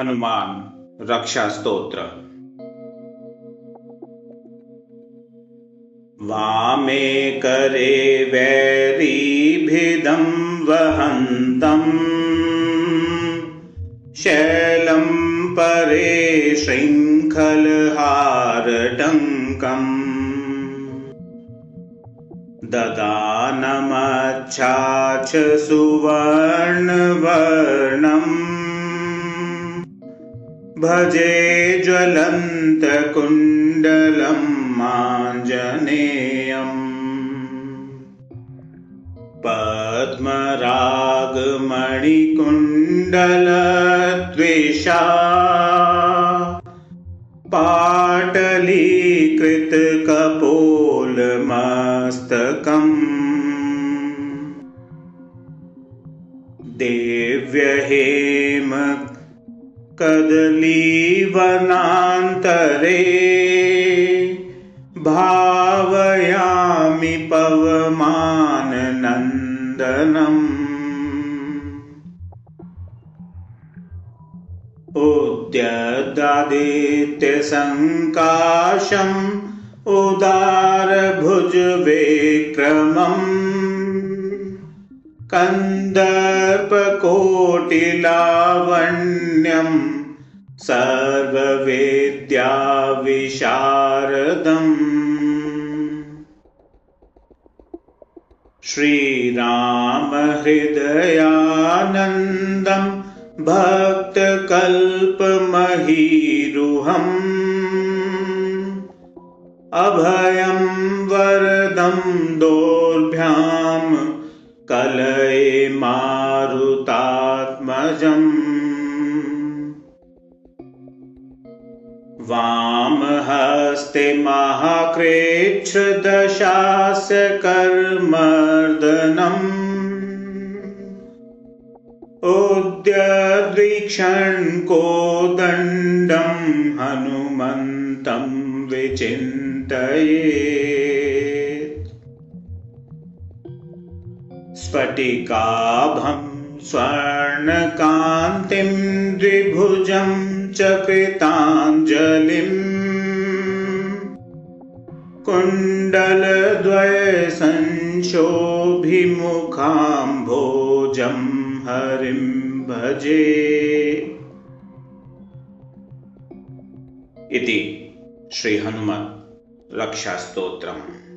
हनुमान् रक्षास्तोत्र वामे करे वैरीभिदं वहन्तम् शैलं परे शृङ्खलहारटङ्कम् ददानमच्छाच सुवर्णवर्णम् भजे ज्वलन्तकुण्डलं माञ्जनेयम्। पद्मरागमणिकुण्डलद्विषा। पाटलीकृतकपोलमस्तकम्। देव्यहेम कदलीवनान्तरे भावयामि पवमाननन्दनम्। उद्यदादित्यसङ्काशम् उदारभुजविक्रमम् कन्दर्पकोटिलावण्यम् सर्ववेद्याविशारदम्। श्रीरामहृदयानन्दम् भक्तकल्पमहीरुहम्। अभयं वरदं दोर्भ्यां कलये मारुतात्मजम्। वामहस्ते महाकृच्छ्रदशास्य कर्मर्दनम् उद्यद्वीक्षण्कोदण्डं हनुमन्तं विचिन्तये स्फटिकाभं स्वर्णकान्तिं द्विभुजं च कृताञ्जलिम्। कुण्डलद्वयसंशोभिमुखाम्भोजम् हरिं भजे। इति श्रीहनुमत् रक्षास्तोत्रम्